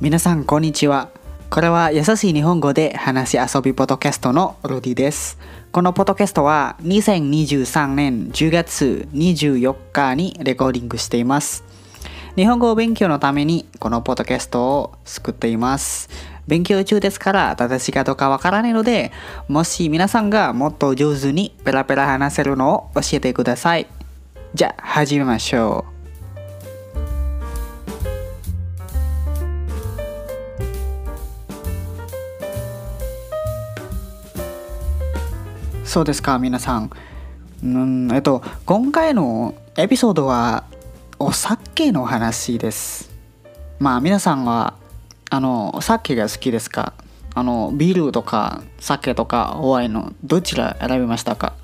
皆さんこんにちは。これは優しい日本語で話し遊びポッドキャストのルディです。このポッドキャストは2023年10月24日にレコーディングしています。日本語を勉強のためにこのポッドキャストを作っています。勉強中ですから正しいかどうかわからないのでもし皆さんがもっと上手にペラペラ話せるのを教えてください。じゃあ始めましょう。そうですか皆さん。うんえっと今回のエピソードはお酒の話です。まあ皆さんはあのお酒が好きですか？あのビールとか酒とかワインのどちら選びましたか？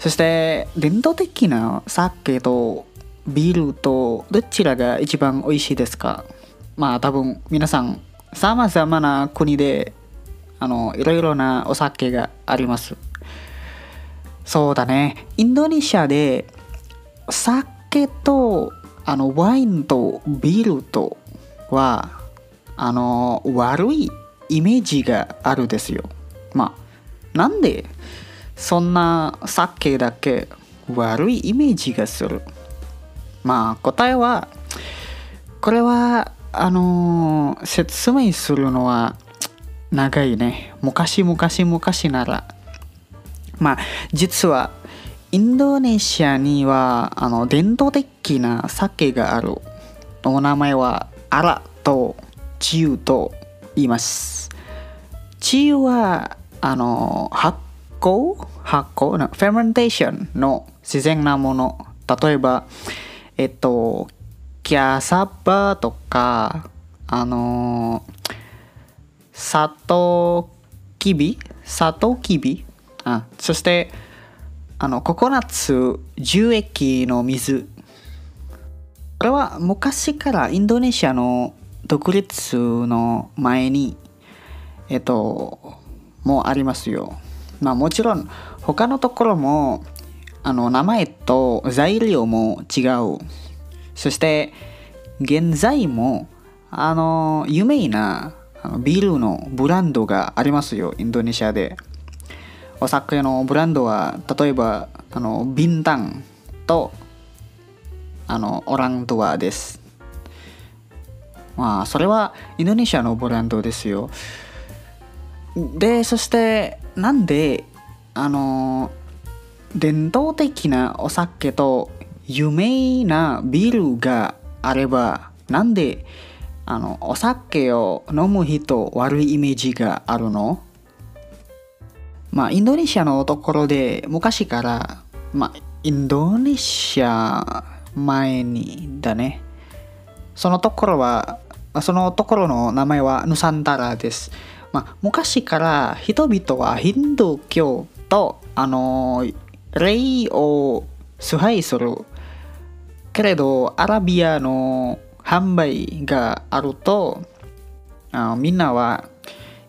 そして伝統的な酒とビールとどちらが一番美味しいですか？まあ多分皆さんさまざまな国であのいろいろなお酒があります。そうだね。インドネシアで酒とあのワインとビールとはあの悪いイメージがあるですよ。まあなんでそんな酒だけ悪いイメージがする？まあ答えはこれはあの説明するのは長いね。昔々昔なら。まあ実はインドネシアにはあの伝統的な酒がある。お名前はアラとチユと言います。チユはあの発酵？発酵？のフェメンテーションの自然なもの。例えばえっとキャサバとかあのサトキビサトキビあそしてあのココナッツ樹液の水。これは昔からインドネシアの独立の前にえっともうありますよ。まあもちろん他のところもあの名前と材料も違う。そして現在もあの有名なあのビールのブランドがありますよインドネシアで。お酒のブランドは例えばあのビンタンとあのオランドアです。まあそれはインドネシアのブランドですよ。でそしてなんであの伝統的なお酒と有名なビールがあればなんであのお酒を飲む人悪いイメージがあるの？まあインドネシアのところで昔からまあインドネシア前にだね。そのところはそのところの名前はヌサンタラです、まあ、昔から人々はヒンドゥー教とあの霊を崇拝する。けれどアラビアの販売があるとあみんなは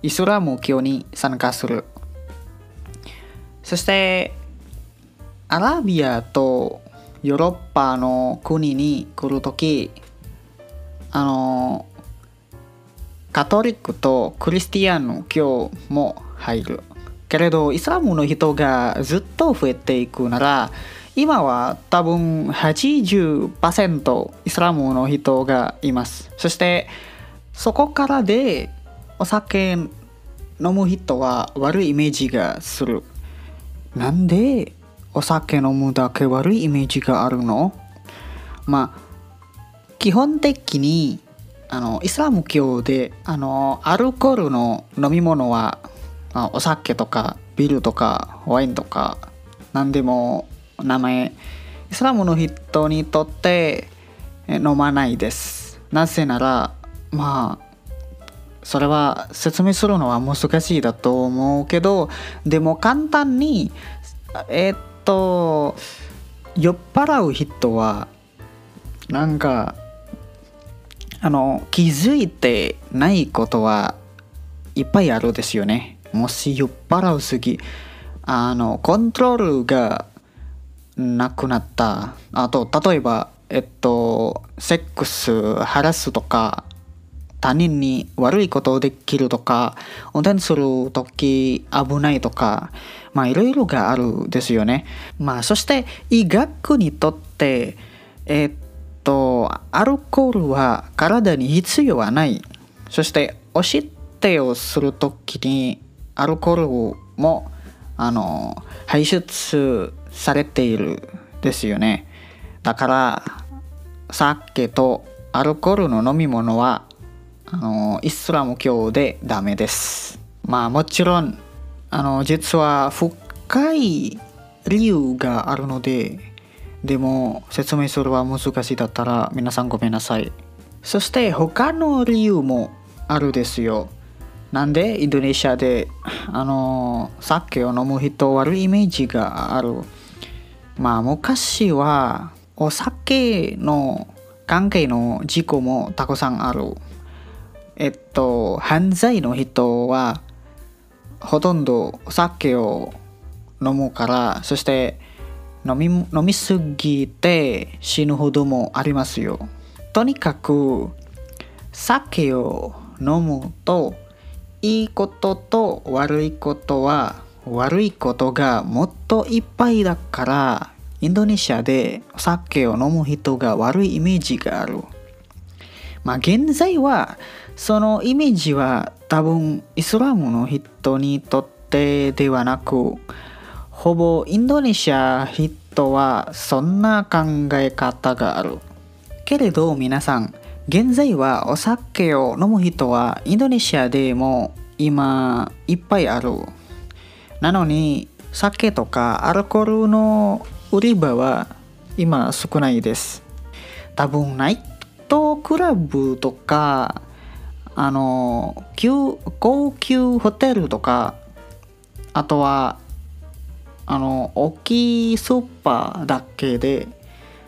イスラム教に参加する。そしてアラビアとヨーロッパの国に来るときあのカトリックとクリスティアン教も入る。けれどイスラムの人がずっと増えていくなら今は多分80%イスラムの人がいます。そしてそこからでお酒飲む人は悪いイメージがする。なんでお酒飲むだけ悪いイメージがあるの？まあ基本的にあのイスラム教であのアルコールの飲み物はお酒とかビールとかワインとか何でも名前。イスラムの人にとって飲まないです。なぜならまあそれは説明するのは難しいだと思うけどでも簡単にえー、っと酔っ払う人はなんかあの気づいてないことはいっぱいあるですよね。もし酔っ払うすぎあのコントロールがなくなった。あと例えばえっとセックスハラスとか他人に悪いことをできるとか運転する時危ないとかまあいろいろがあるですよね。まあそして医学にとってえ、っとアルコールは体に必要はない。そしておしっ手をする時にアルコールもあの排出されているですよね。だから酒とアルコールの飲み物はあのイスラム教でダメです。まあもちろんあの実は深い理由があるのででも説明するは難しいだったら皆さんごめんなさい。そして他の理由もあるですよ。なんでインドネシアであの酒を飲む人悪いイメージがある。まあ昔はお酒の関係の事故もたくさんある。えっと犯罪の人はほとんどお酒を飲むからそして飲み飲みすぎて死ぬほどもありますよ。とにかく酒を飲むといいことと悪いことは悪いことがもっといっぱいだからインドネシアでお酒を飲む人が悪いイメージがあるまあ現在はそのイメージは多分イスラムの人にとってではなくほぼインドネシア人はそんな考え方があるけれど皆さん現在はお酒を飲む人はインドネシアでも今いっぱいある。なのに酒とかアルコールの売り場は今少ないです。多分ナイトクラブとかあの高級ホテルとかあとはあの大きいスーパーだけで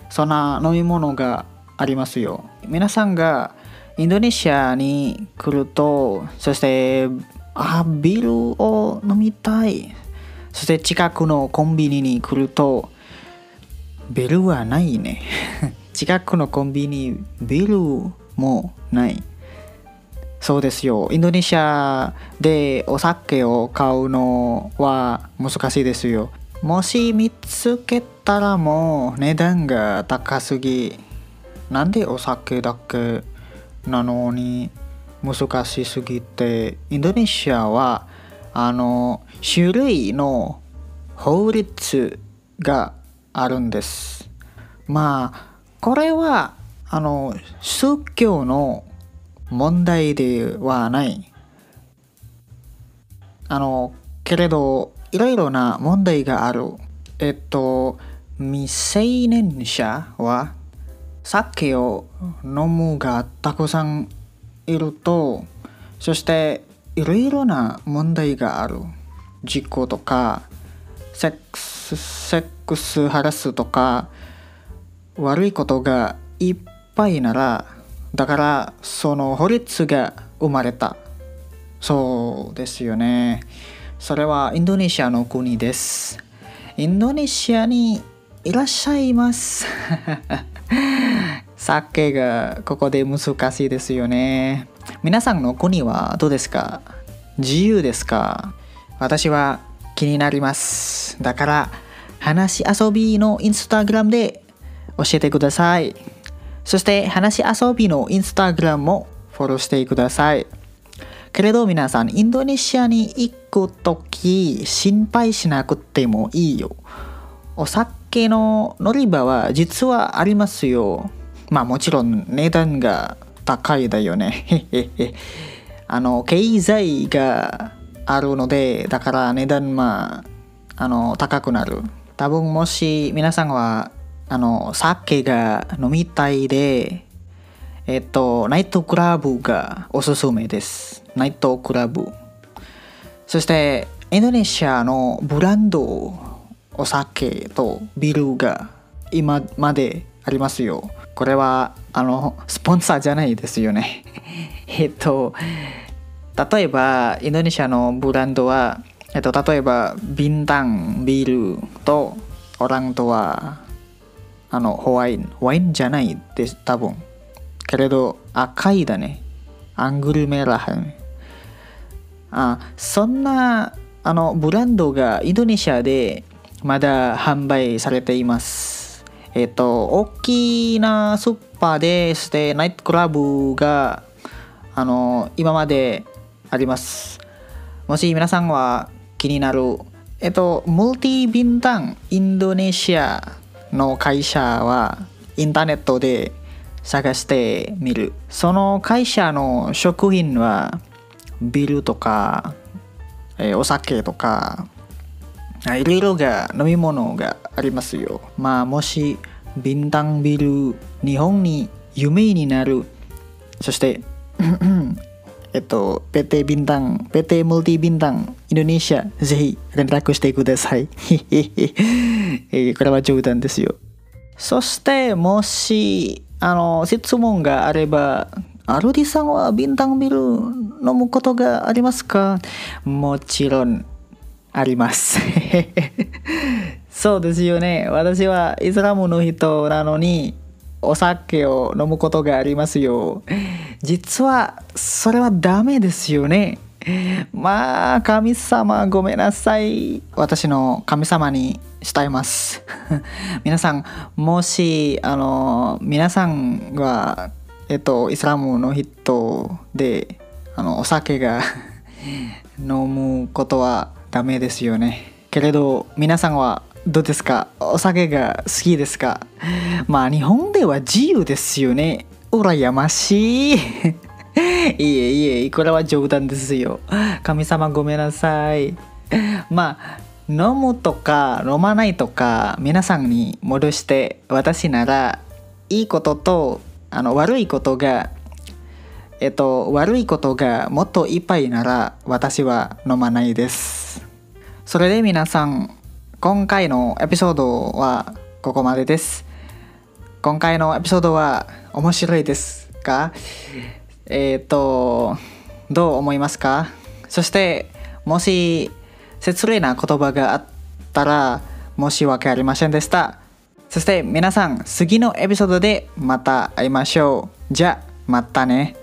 そんな飲み物がありますよ皆さんがインドネシアに来るとそしてあビールを飲みたいそして近くのコンビニに来るとビールはないね。近くのコンビニビルもない。そうですよ。インドネシアでお酒を買うのは難しいですよ。もし見つけたらもう値段が高すぎ。なんでお酒だけなのに難しすぎて。インドネシアはあの種類の法律があるんです。まあこれはあの宗教の問題ではない。あのけれどいろいろな問題がある。えっと未成年者は酒を飲むがたくさんいるとそしていろいろな問題がある。事故とかセックスセックスハラスとか悪いことがいっぱいならだからその法律が生まれた。そうですよね。それはインドネシアの国です。インドネシアにいらっしゃいます。酒がここで難しいですよね。皆さんの国はどうですか？自由ですか？私は気になります。だから話し遊びのインスタグラムで教えてください。そして話し遊びのインスタグラムもフォローしてください。けれど皆さん、インドネシアに行くとき心配しなくてもいいよ。お酒の乗り場は実はありますよ。まあもちろん値段が高いだよね。あの、経済があるので、だから値段まあ、あの、高くなる。多分もし皆さんは、あの、酒が飲みたいで、えっと、ナイトクラブがおすすめです。ナイトクラブ。そして、インドネシアのブランドお酒とビルが今までありますよ。これはあのスポンサーじゃないですよね。えっと例えばインドネシアのブランドは、えっと、例えばビンタンビールとオランとはあのホワインホワインじゃないです多分。けれど赤いだね。アングルメラハンあそんなあのブランドがインドネシアでまだ販売されています。えっ、と大きなスーパーでしてナイトクラブがあの今までありますもし皆さんは気になるえっと、ムルティビンタンインドネシアの会社はインターネットで探してみる。その会社の食品はビルとか、え、お酒とか、いろいろが飲み物がありますよ。まあもしビンタンビル日本に夢になる。そしてえっと、PT Bintang, PT Multi Bintang Indonesia ぜひ連絡してください。これは冗談ですよ。そしてもしあの質問があれば、アルディさんはビンタンビル飲むことがありますかもちろんあります。そうですよね。私はイスラムの人なのにお酒を飲むことがありますよ。実はそれはダメですよね。まあ神様ごめんなさい。私の神様に伝えます。皆さんもしあの皆さんはえっとイスラムの人であのお酒が 飲むことはダメですよね。けれど皆さんはどうですか？お酒が好きですか？まあ日本では自由ですよね。羨ましい。いえいえ、これは冗談ですよ。神様ごめんなさい。まあ、飲むとか飲まないとか皆さんに戻して私ならいいこととあの悪いことがえっと悪いことがもっといっぱいなら私は飲まないです。それで皆さん今回のエピソードはここまでです。今回のエピソードは面白いですかえっ、ー、と、どう思いますか？そして、もし失礼な言葉があったら申し訳ありませんでした。そして皆さん、次のエピソードでまた会いましょう。じゃあ、またね。